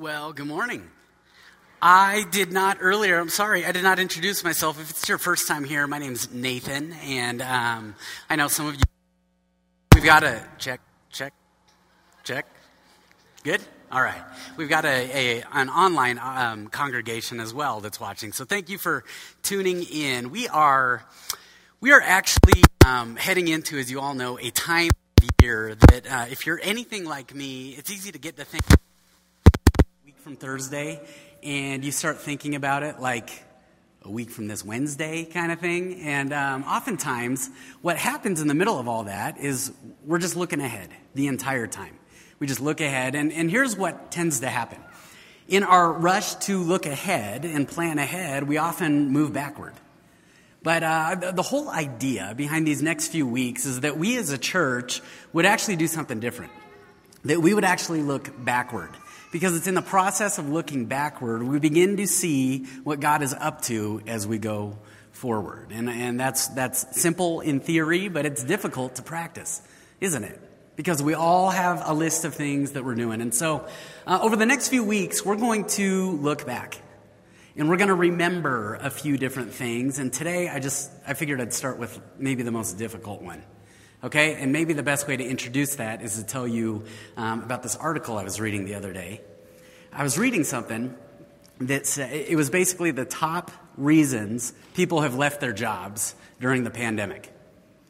Well, good morning. I did not earlier, I'm sorry, I did not introduce myself. If it's your first time here, my name is Nathan, and um, I know some of you. We've got a check, check, check. Good? All right. We've got a, a an online um, congregation as well that's watching. So thank you for tuning in. We are, we are actually um, heading into, as you all know, a time of year that uh, if you're anything like me, it's easy to get to think from Thursday, and you start thinking about it like a week from this Wednesday kind of thing. And um, oftentimes, what happens in the middle of all that is we're just looking ahead the entire time. We just look ahead, and, and here's what tends to happen. In our rush to look ahead and plan ahead, we often move backward. But uh, the whole idea behind these next few weeks is that we as a church would actually do something different. That we would actually look backward because it's in the process of looking backward we begin to see what God is up to as we go forward. And, and that's, that's simple in theory, but it's difficult to practice, isn't it? Because we all have a list of things that we're doing. And so, uh, over the next few weeks, we're going to look back. And we're going to remember a few different things. And today, I just, I figured I'd start with maybe the most difficult one. Okay? And maybe the best way to introduce that is to tell you um, about this article I was reading the other day. I was reading something that it was basically the top reasons people have left their jobs during the pandemic.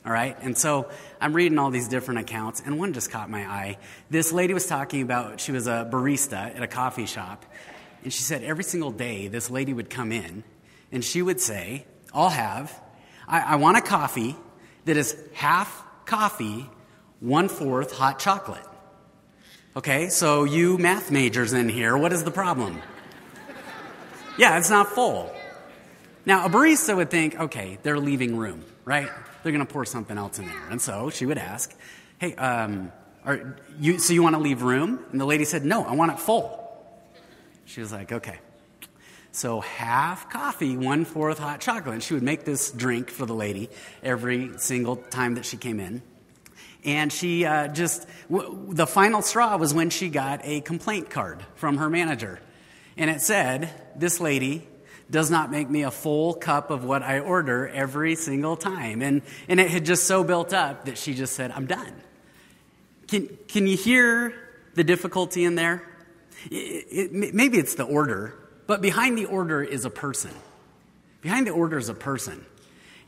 All right? And so I'm reading all these different accounts, and one just caught my eye. This lady was talking about, she was a barista at a coffee shop, and she said every single day this lady would come in, and she would say, I'll have, I, I want a coffee that is half coffee, one fourth hot chocolate. Okay, so you math majors in here, what is the problem? Yeah, it's not full. Now, a barista would think, okay, they're leaving room, right? They're going to pour something else in there. And so she would ask, hey, um, are you, so you want to leave room? And the lady said, no, I want it full. She was like, okay. So half coffee, one fourth hot chocolate. And she would make this drink for the lady every single time that she came in. And she uh, just, w- the final straw was when she got a complaint card from her manager. And it said, This lady does not make me a full cup of what I order every single time. And, and it had just so built up that she just said, I'm done. Can, can you hear the difficulty in there? It, it, maybe it's the order, but behind the order is a person. Behind the order is a person.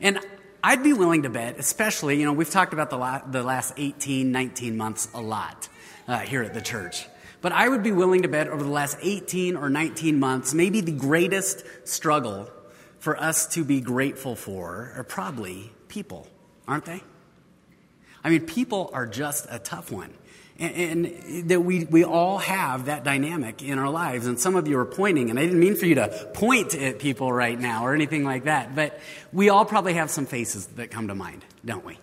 And I'd be willing to bet, especially, you know, we've talked about the, la- the last 18, 19 months a lot uh, here at the church. But I would be willing to bet over the last 18 or 19 months, maybe the greatest struggle for us to be grateful for are probably people, aren't they? I mean, people are just a tough one. And, and, that we, we all have that dynamic in our lives. And some of you are pointing, and I didn't mean for you to point at people right now or anything like that, but we all probably have some faces that come to mind, don't we?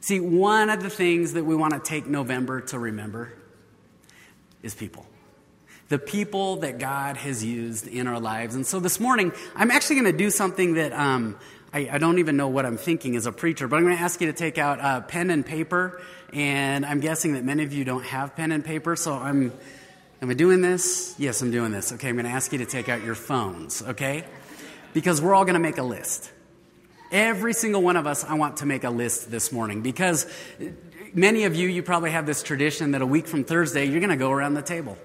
See, one of the things that we want to take November to remember is people. The people that God has used in our lives. And so this morning, I'm actually going to do something that um, I, I, don't even know what I'm thinking as a preacher, but I'm going to ask you to take out uh, pen and paper. And I'm guessing that many of you don't have pen and paper, so I'm. Am I doing this? Yes, I'm doing this. Okay, I'm going to ask you to take out your phones, okay? Because we're all going to make a list. Every single one of us, I want to make a list this morning because many of you, you probably have this tradition that a week from Thursday, you're going to go around the table.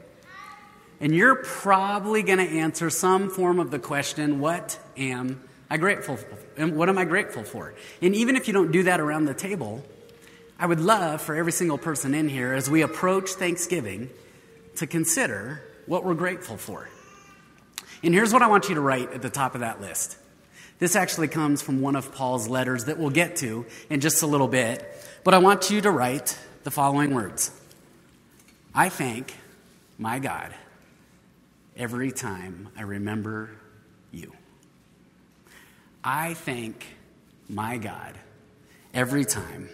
And you're probably going to answer some form of the question, What am I grateful for? And What am I grateful for? And even if you don't do that around the table, I would love for every single person in here, as we approach Thanksgiving, to consider what we're grateful for. And here's what I want you to write at the top of that list. This actually comes from one of Paul's letters that we'll get to in just a little bit. But I want you to write the following words I thank my God every time I remember you. I thank my God every time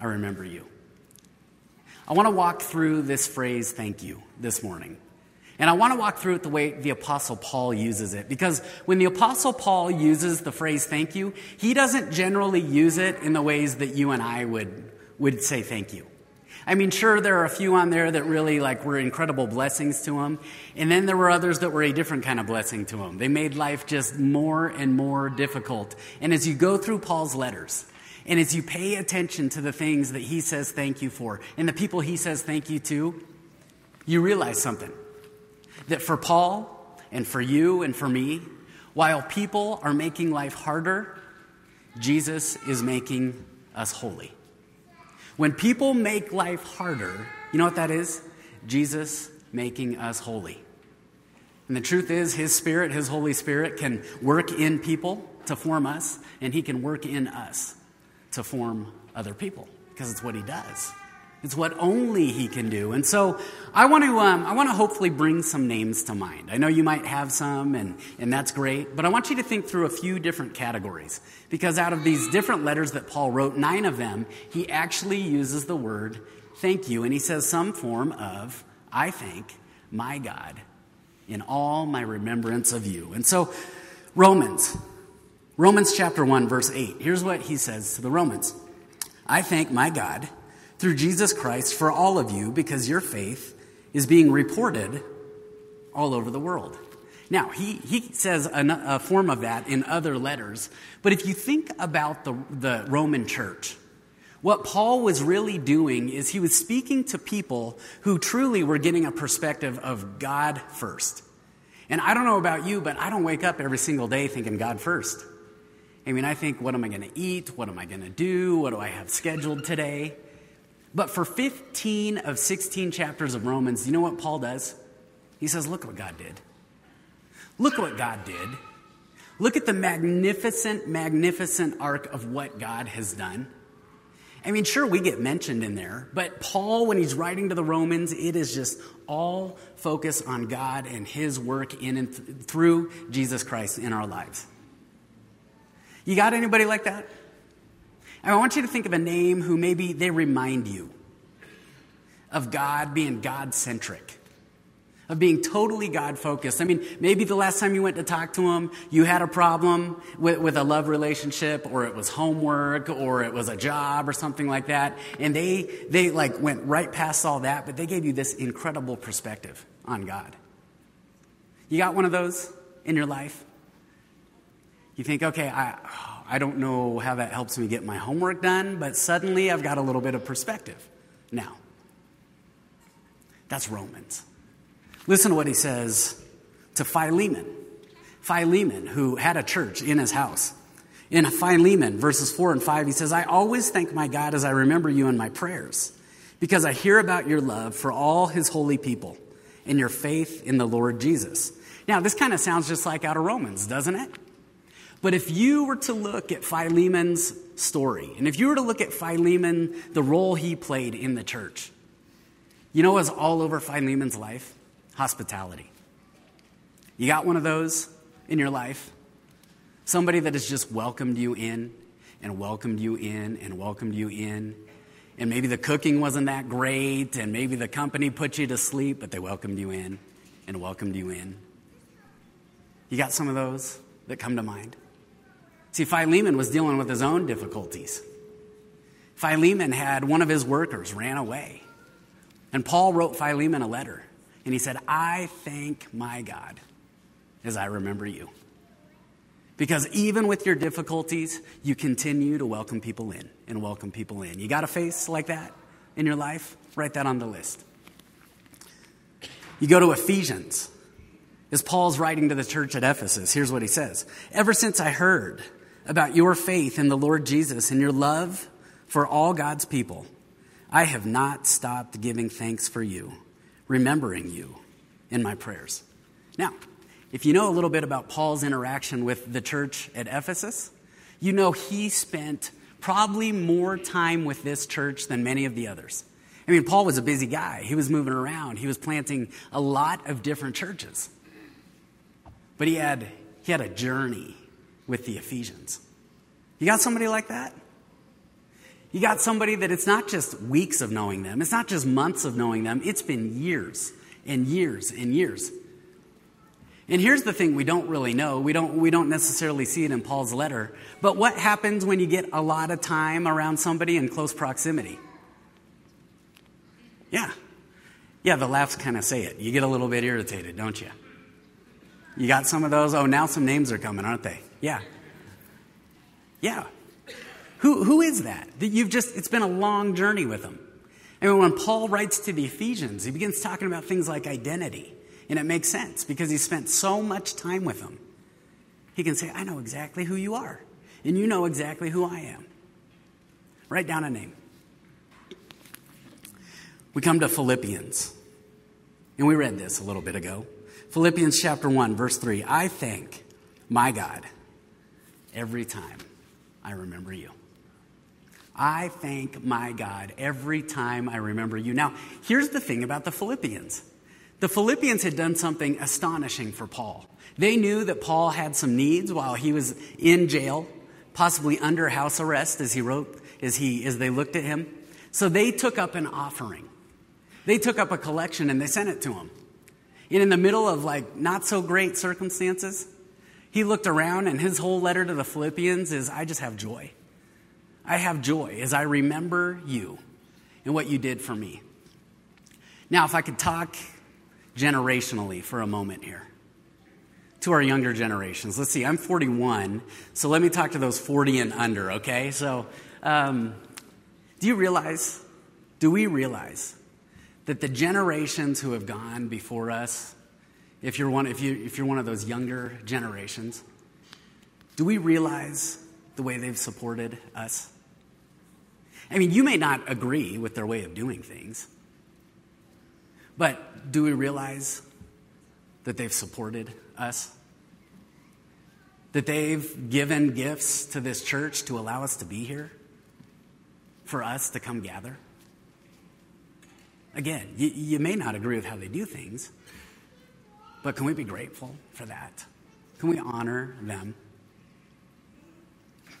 I remember you. I want to walk through this phrase, thank you, this morning. And I want to walk through it the way the Apostle Paul uses it. Because when the Apostle Paul uses the phrase thank you, he doesn't generally use it in the ways that you and I would, would say thank you. I mean, sure, there are a few on there that really like were incredible blessings to him. And then there were others that were a different kind of blessing to him. They made life just more and more difficult. And as you go through Paul's letters, and as you pay attention to the things that he says thank you for, and the people he says thank you to, you realize something. That for Paul, and for you, and for me, while people are making life harder, Jesus is making us holy. When people make life harder, you know what that is? Jesus making us holy. And the truth is, His Spirit, His Holy Spirit, can work in people to form us, and He can work in us to form other people because it's what He does. It's what only he can do. And so I want to, um, I want to hopefully bring some names to mind. I know you might have some, and, and that's great, but I want you to think through a few different categories. Because out of these different letters that Paul wrote, nine of them, he actually uses the word thank you. And he says some form of, I thank my God in all my remembrance of you. And so, Romans, Romans chapter 1, verse 8, here's what he says to the Romans I thank my God through Jesus Christ for all of you because your faith is being reported all over the world. Now, he, he says a, form of that in other letters, but if you think about the, the Roman church, what Paul was really doing is he was speaking to people who truly were getting a perspective of God first. And I don't know about you, but I don't wake up every single day thinking God first. I mean, I think, what am I going to eat? What am I going to do? What do I have scheduled today? But for 15 of 16 chapters of Romans, you know what Paul does? He says, Look what God did. Look what God did. Look at the magnificent, magnificent arc of what God has done. I mean, sure, we get mentioned in there, but Paul, when he's writing to the Romans, it is just all focus on God and his work in and th- through Jesus Christ in our lives. You got anybody like that? I want you to think of a name who maybe they remind you of God being God centric, of being totally God focused. I mean, maybe the last time you went to talk to him, you had a problem with, with a love relationship, or it was homework, or it was a job, or something like that. And they, they like went right past all that, but they gave you this incredible perspective on God. You got one of those in your life? You think, okay, I, I don't know how that helps me get my homework done, but suddenly I've got a little bit of perspective now. That's Romans. Listen to what he says to Philemon. Philemon, who had a church in his house. In Philemon, verses 4 and 5, he says, I always thank my God as I remember you in my prayers, because I hear about your love for all his holy people and your faith in the Lord Jesus. Now, this kind of sounds just like out of Romans, doesn't it? But if you were to look at Philemon's story, and if you were to look at Philemon, the role he played in the church, you know what's all over Philemon's life? Hospitality. You got one of those in your life? Somebody that has just welcomed you in and welcomed you in and welcomed you in. And maybe the cooking wasn't that great, and maybe the company put you to sleep, but they welcomed you in and welcomed you in. You got some of those that come to mind? See, Philemon was dealing with his own difficulties. Philemon had one of his workers ran away. And Paul wrote Philemon a letter. And he said, I thank my God as I remember you. Because even with your difficulties, you continue to welcome people in and welcome people in. You got a face like that in your life? Write that on the list. You go to Ephesians. As Paul's writing to the church at Ephesus, here's what he says Ever since I heard about your faith in the Lord Jesus and your love for all God's people, I have not stopped giving thanks for you, remembering you in my prayers. Now, if you know a little bit about Paul's interaction with the church at Ephesus, you know he spent probably more time with this church than many of the others. I mean, Paul was a busy guy. He was moving around. He was planting a lot of different churches. But he had, he had a journey with the Ephesians. You got somebody like that? You got somebody that it's not just weeks of knowing them, it's not just months of knowing them, it's been years and years and years. And here's the thing we don't really know. We don't, we don't necessarily see it in Paul's letter. But what happens when you get a lot of time around somebody in close proximity? Yeah. Yeah, the laughs kind of say it. You get a little bit irritated, don't you? You got some of those? Oh, now some names are coming, aren't they? Yeah. Yeah. Who, who is that? That you've just, it's been a long journey with them. I mean, when Paul writes to the Ephesians, he begins talking about things like identity. And it makes sense because he spent so much time with them. He can say, I know exactly who you are, and you know exactly who I am. Write down a name. We come to Philippians, and we read this a little bit ago. Philippians chapter 1, verse 3 I thank my God every time I remember you. I thank my God every time I remember you. Now, here's the thing about the Philippians the Philippians had done something astonishing for Paul. They knew that Paul had some needs while he was in jail, possibly under house arrest as he wrote, as, he, as they looked at him. So they took up an offering. They took up a collection and they sent it to him. And in the middle of like not so great circumstances, he looked around and his whole letter to the Philippians is I just have joy. I have joy as I remember you and what you did for me. Now, if I could talk generationally for a moment here to our younger generations. Let's see, I'm 41, so let me talk to those 40 and under, okay? So, um, do you realize, do we realize that the generations who have gone before us, if you're one, if you, if you're one of those younger generations, do we realize the way they've supported us? I mean, you may not agree with their way of doing things, but do we realize that they've supported us? That they've given gifts to this church to allow us to be here? For us to come gather? Again, you, you may not agree with how they do things, but can we be grateful for that? Can we honor them?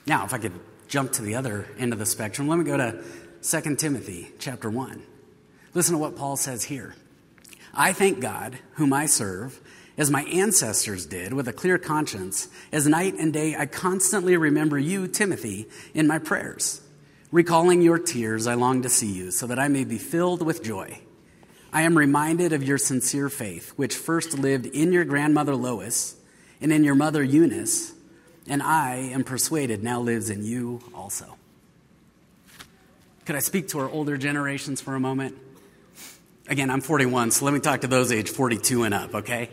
Now, if I could jump to the other end of the spectrum, let me go to 2 Timothy chapter 1. Listen to what Paul says here. I thank God, whom I serve, as my ancestors did, with a clear conscience, as night and day I constantly remember you, Timothy, in my prayers. Recalling your tears, I long to see you, so that I may be filled with joy. I am reminded of your sincere faith, which first lived in your grandmother Lois and in your mother Eunice, and I am persuaded now lives in you also. Could I speak to our older generations for a moment? Again, I'm 41, so let me talk to those age 42 and up, okay?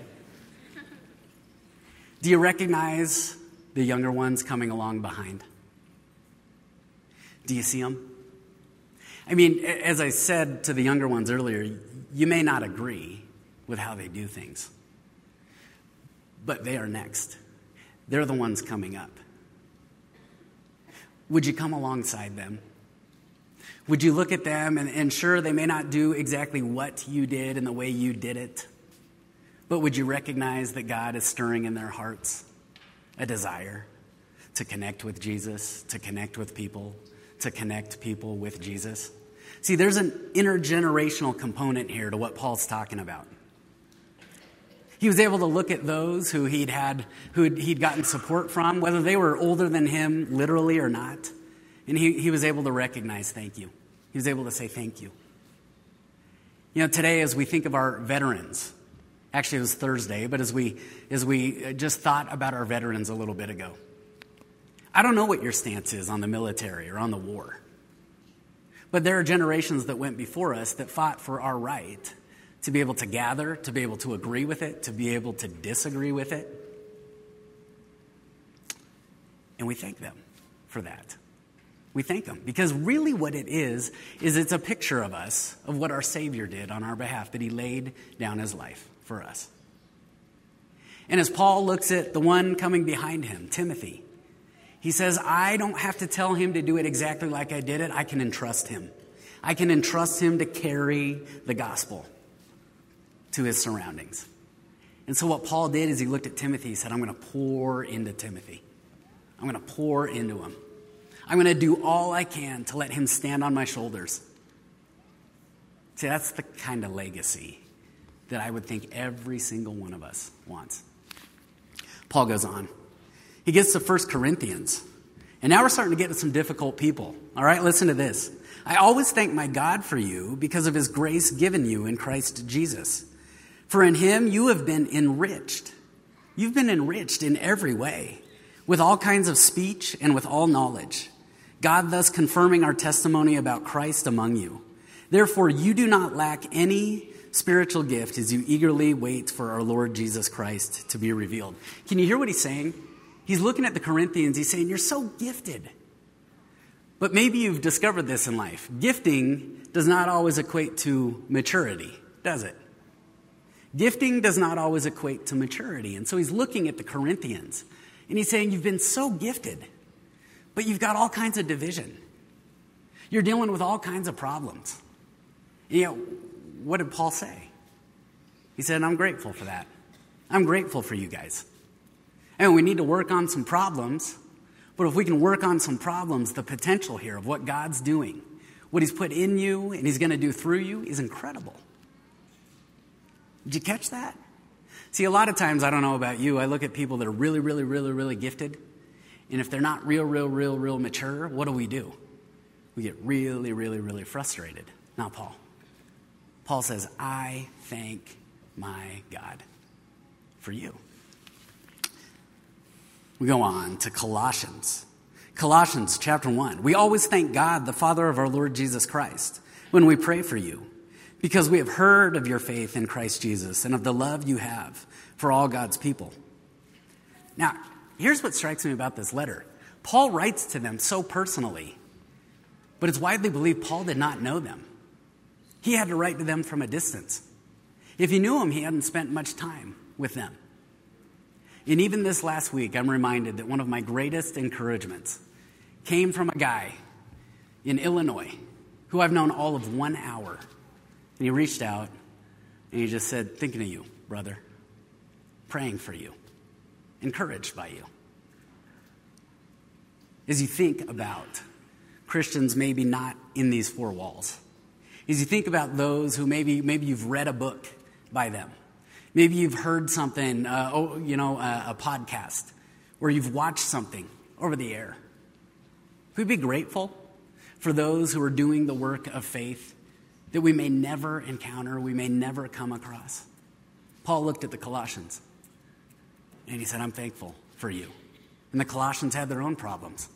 Do you recognize the younger ones coming along behind? Do you see them? I mean, as I said to the younger ones earlier, you may not agree with how they do things, but they are next. They're the ones coming up. Would you come alongside them? Would you look at them and, and sure, they may not do exactly what you did and the way you did it, but would you recognize that God is stirring in their hearts a desire to connect with Jesus, to connect with people, to connect people with Jesus? See, there's an intergenerational component here to what Paul's talking about. He was able to look at those who he'd had, who he'd gotten support from, whether they were older than him, literally or not and he, he was able to recognize thank you. He was able to say thank you. You know, today as we think of our veterans, actually it was Thursday, but as we, as we uh, just thought about our veterans a little bit ago, I don't know what your stance is on the military or on the war. But there are generations that went before us that fought for our right to be able to gather, to be able to agree with it, to be able to disagree with it. And we thank them for that. We thank them Because really, what it is, is it's a picture of us, of what our Savior did on our behalf, that He laid down His life for us. And as Paul looks at the one coming behind him, Timothy, he says, I don't have to tell him to do it exactly like I did it. I can entrust him. I can entrust him to carry the gospel to his surroundings. And so, what Paul did is he looked at Timothy. He said, I'm going to pour into Timothy. I'm going to pour into him. I'm going to do all I can to let him stand on my shoulders. See, that's the kind of legacy that I would think every single one of us wants. Paul goes on. He gets to 1 Corinthians. And now we're starting to get to some difficult people. All right, listen to this. I always thank my God for you because of his grace given you in Christ Jesus. For in him you have been enriched. You've been enriched in every way, with all kinds of speech and with all knowledge. God thus confirming our testimony about Christ among you. Therefore, you do not lack any spiritual gift as you eagerly wait for our Lord Jesus Christ to be revealed. Can you hear what he's saying? He's looking at the Corinthians. He's saying, You're so gifted. But maybe you've discovered this in life. Gifting does not always equate to maturity, does it? Gifting does not always equate to maturity. And so he's looking at the Corinthians and he's saying, You've been so gifted, but you've got all kinds of division. You're dealing with all kinds of problems. And you know, what did Paul say? He said, I'm grateful for that. I'm grateful for you guys. And we need to work on some problems, but if we can work on some problems, the potential here of what God's doing, what He's put in you and He's going to do through you is incredible. Did you catch that? See, a lot of times, I don't know about you, I look at people that are really, really, really, really gifted, and if they're not real, real, real, real mature, what do we do? We get really, really, really frustrated. Not Paul. Paul says, I thank my God for you. We go on to Colossians. Colossians chapter 1. We always thank God, the Father of our Lord Jesus Christ, when we pray for you, because we have heard of your faith in Christ Jesus and of the love you have for all God's people. Now, here's what strikes me about this letter Paul writes to them so personally, but it's widely believed Paul did not know them. He had to write to them from a distance. If he knew them, he hadn't spent much time with them. And even this last week, I'm reminded that one of my greatest encouragements came from a guy in Illinois who I've known all of one hour. And he reached out and he just said, Thinking of you, brother, praying for you, encouraged by you. As you think about Christians maybe not in these four walls, as you think about those who maybe, maybe you've read a book by them, maybe you've heard something, uh, oh, you know, a, a podcast, or you've watched something over the air. We'd be grateful for those who are doing the work of faith that we may never encounter, we may never come across? Paul looked at the Colossians and he said, I'm thankful for you. And the Colossians had their own problems.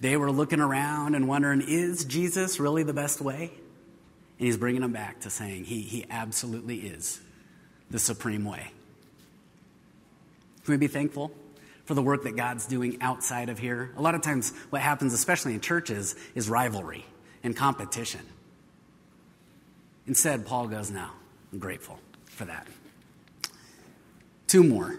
They were looking around and wondering, is Jesus really the best way? And he's bringing them back to saying he, he absolutely is the supreme way. Can we be thankful for the work that God's doing outside of here? A lot of times, what happens, especially in churches, is rivalry and competition. Instead, Paul goes, No, I'm grateful for that. Two more.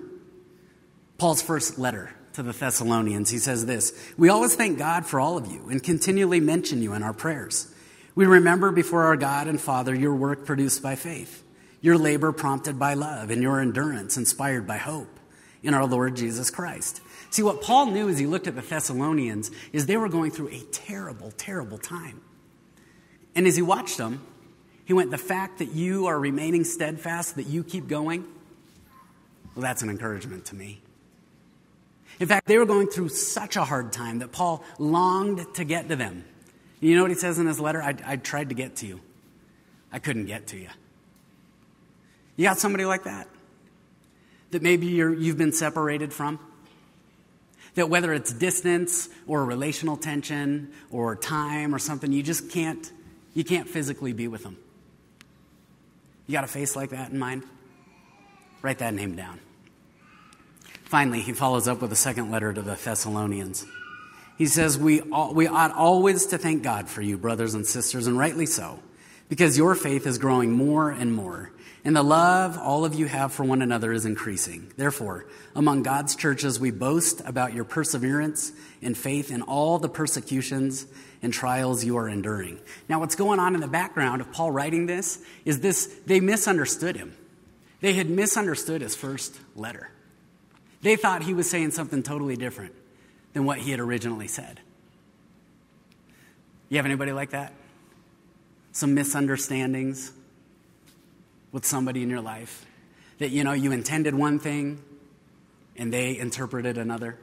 Paul's first letter to the Thessalonians, he says this We always thank God for all of you and continually mention you in our prayers. We remember before our God and Father your work produced by faith, your labor prompted by love, and your endurance inspired by hope in our Lord Jesus Christ. See, what Paul knew as he looked at the Thessalonians is they were going through a terrible, terrible time. And as he watched them, he went, The fact that you are remaining steadfast, that you keep going, well, that's an encouragement to me. In fact, they were going through such a hard time that Paul longed to get to them. You know what he says in his letter? I, I tried to get to you, I couldn't get to you. You got somebody like that? That maybe you have been separated from? That whether it's distance or relational tension or time or something, you just can't, you can't physically be with them. You got a face like that in mind? Write that name down. Finally, he follows up with a second letter to the Thessalonians. He says, we, we ought always to thank God for you, brothers and sisters, and rightly so, because your faith is growing more and more, and the love all of you have for one another is increasing. Therefore, among God's churches, we boast about your perseverance and faith in all the persecutions and trials you are enduring. Now, what's going on in the background of Paul writing this is this they misunderstood him. They had misunderstood his first letter. They thought he was saying something totally different than what he had originally said. You have anybody like that? Some misunderstandings with somebody in your life that you know you intended one thing and they interpreted another.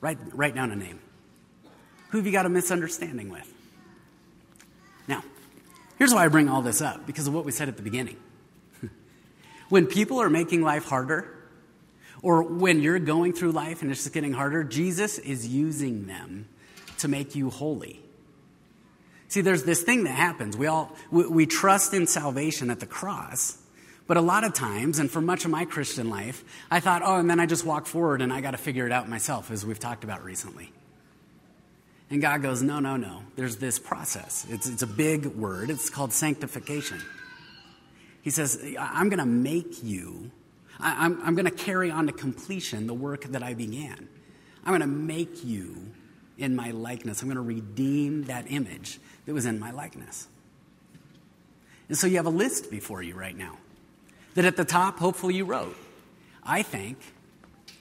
Write, write down a name. Who have you got a misunderstanding with? Now, here's why I bring all this up because of what we said at the beginning. when people are making life harder, or when you're going through life and it's just getting harder, Jesus is using them to make you holy. See, there's this thing that happens. We all we, we trust in salvation at the cross, but a lot of times, and for much of my Christian life, I thought, oh, and then I just walk forward and I got to figure it out myself, as we've talked about recently. And God goes, no, no, no. There's this process. It's, it's a big word. It's called sanctification. He says, I'm going to make you, I'm, I'm going to carry on to completion the work that I began. I'm going to make you in my likeness. I'm going to redeem that image that was in my likeness. And so you have a list before you right now that at the top, hopefully, you wrote I thank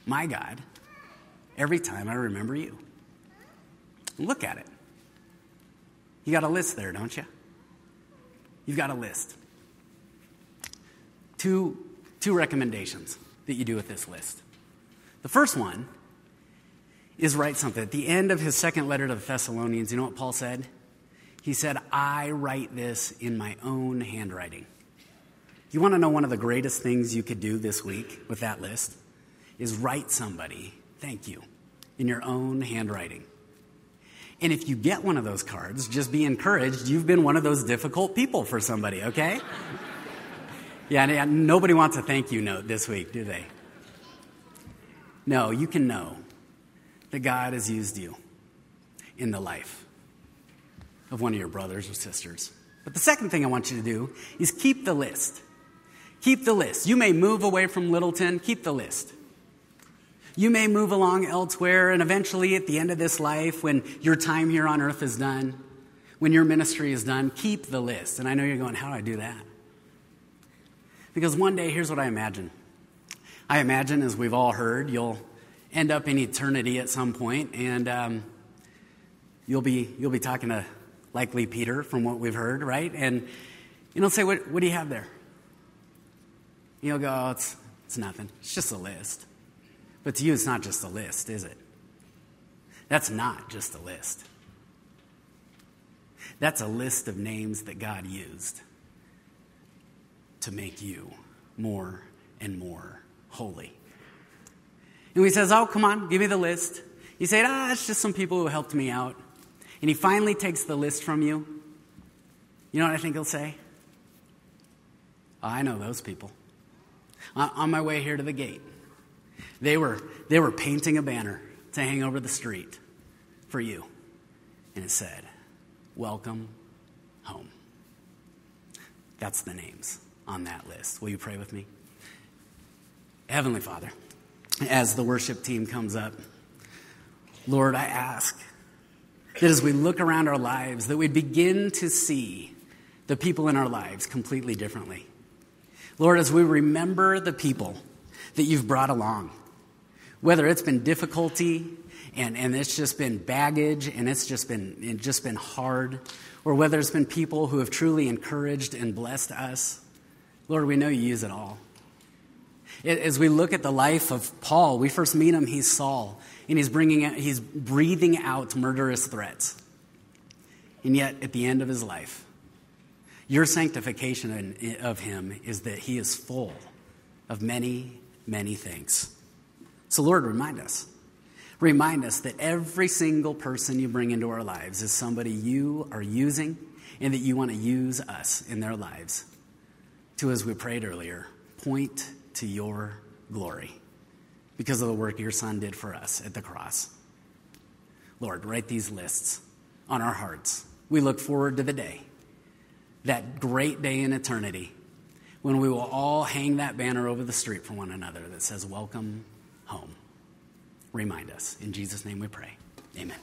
my God every time I remember you. Look at it. You got a list there, don't you? You've got a list. Two, two recommendations that you do with this list. The first one is write something. At the end of his second letter to the Thessalonians, you know what Paul said? He said, I write this in my own handwriting. You want to know one of the greatest things you could do this week with that list? Is write somebody, thank you, in your own handwriting. And if you get one of those cards, just be encouraged. You've been one of those difficult people for somebody, okay? yeah, nobody wants a thank you note this week, do they? No, you can know that God has used you in the life of one of your brothers or sisters. But the second thing I want you to do is keep the list. Keep the list. You may move away from Littleton, keep the list. You may move along elsewhere, and eventually, at the end of this life, when your time here on earth is done, when your ministry is done, keep the list. And I know you're going, How do I do that? Because one day, here's what I imagine I imagine, as we've all heard, you'll end up in eternity at some point, and um, you'll, be, you'll be talking to likely Peter, from what we've heard, right? And you'll say, What, what do you have there? You'll go, oh, it's, it's nothing. It's just a list. But to you, it's not just a list, is it? That's not just a list. That's a list of names that God used to make you more and more holy. And he says, Oh, come on, give me the list. You say, Ah, it's just some people who helped me out. And he finally takes the list from you. You know what I think he'll say? Oh, I know those people. On my way here to the gate, they were, they were painting a banner to hang over the street for you. And it said, Welcome home. That's the names on that list. Will you pray with me? Heavenly Father, as the worship team comes up, Lord, I ask that as we look around our lives, that we begin to see the people in our lives completely differently. Lord, as we remember the people that you've brought along, whether it's been difficulty and, and it's just been baggage and it's just been, it's just been hard, or whether it's been people who have truly encouraged and blessed us, Lord, we know you use it all. As we look at the life of Paul, we first meet him, he's Saul, and he's, bringing he's breathing out murderous threats. And yet, at the end of his life, your sanctification of him is that he is full of many, many things. So, Lord, remind us. Remind us that every single person you bring into our lives is somebody you are using and that you want to use us in their lives to, as we prayed earlier, point to your glory because of the work your Son did for us at the cross. Lord, write these lists on our hearts. We look forward to the day, that great day in eternity, when we will all hang that banner over the street for one another that says, Welcome home. Remind us. In Jesus' name we pray. Amen.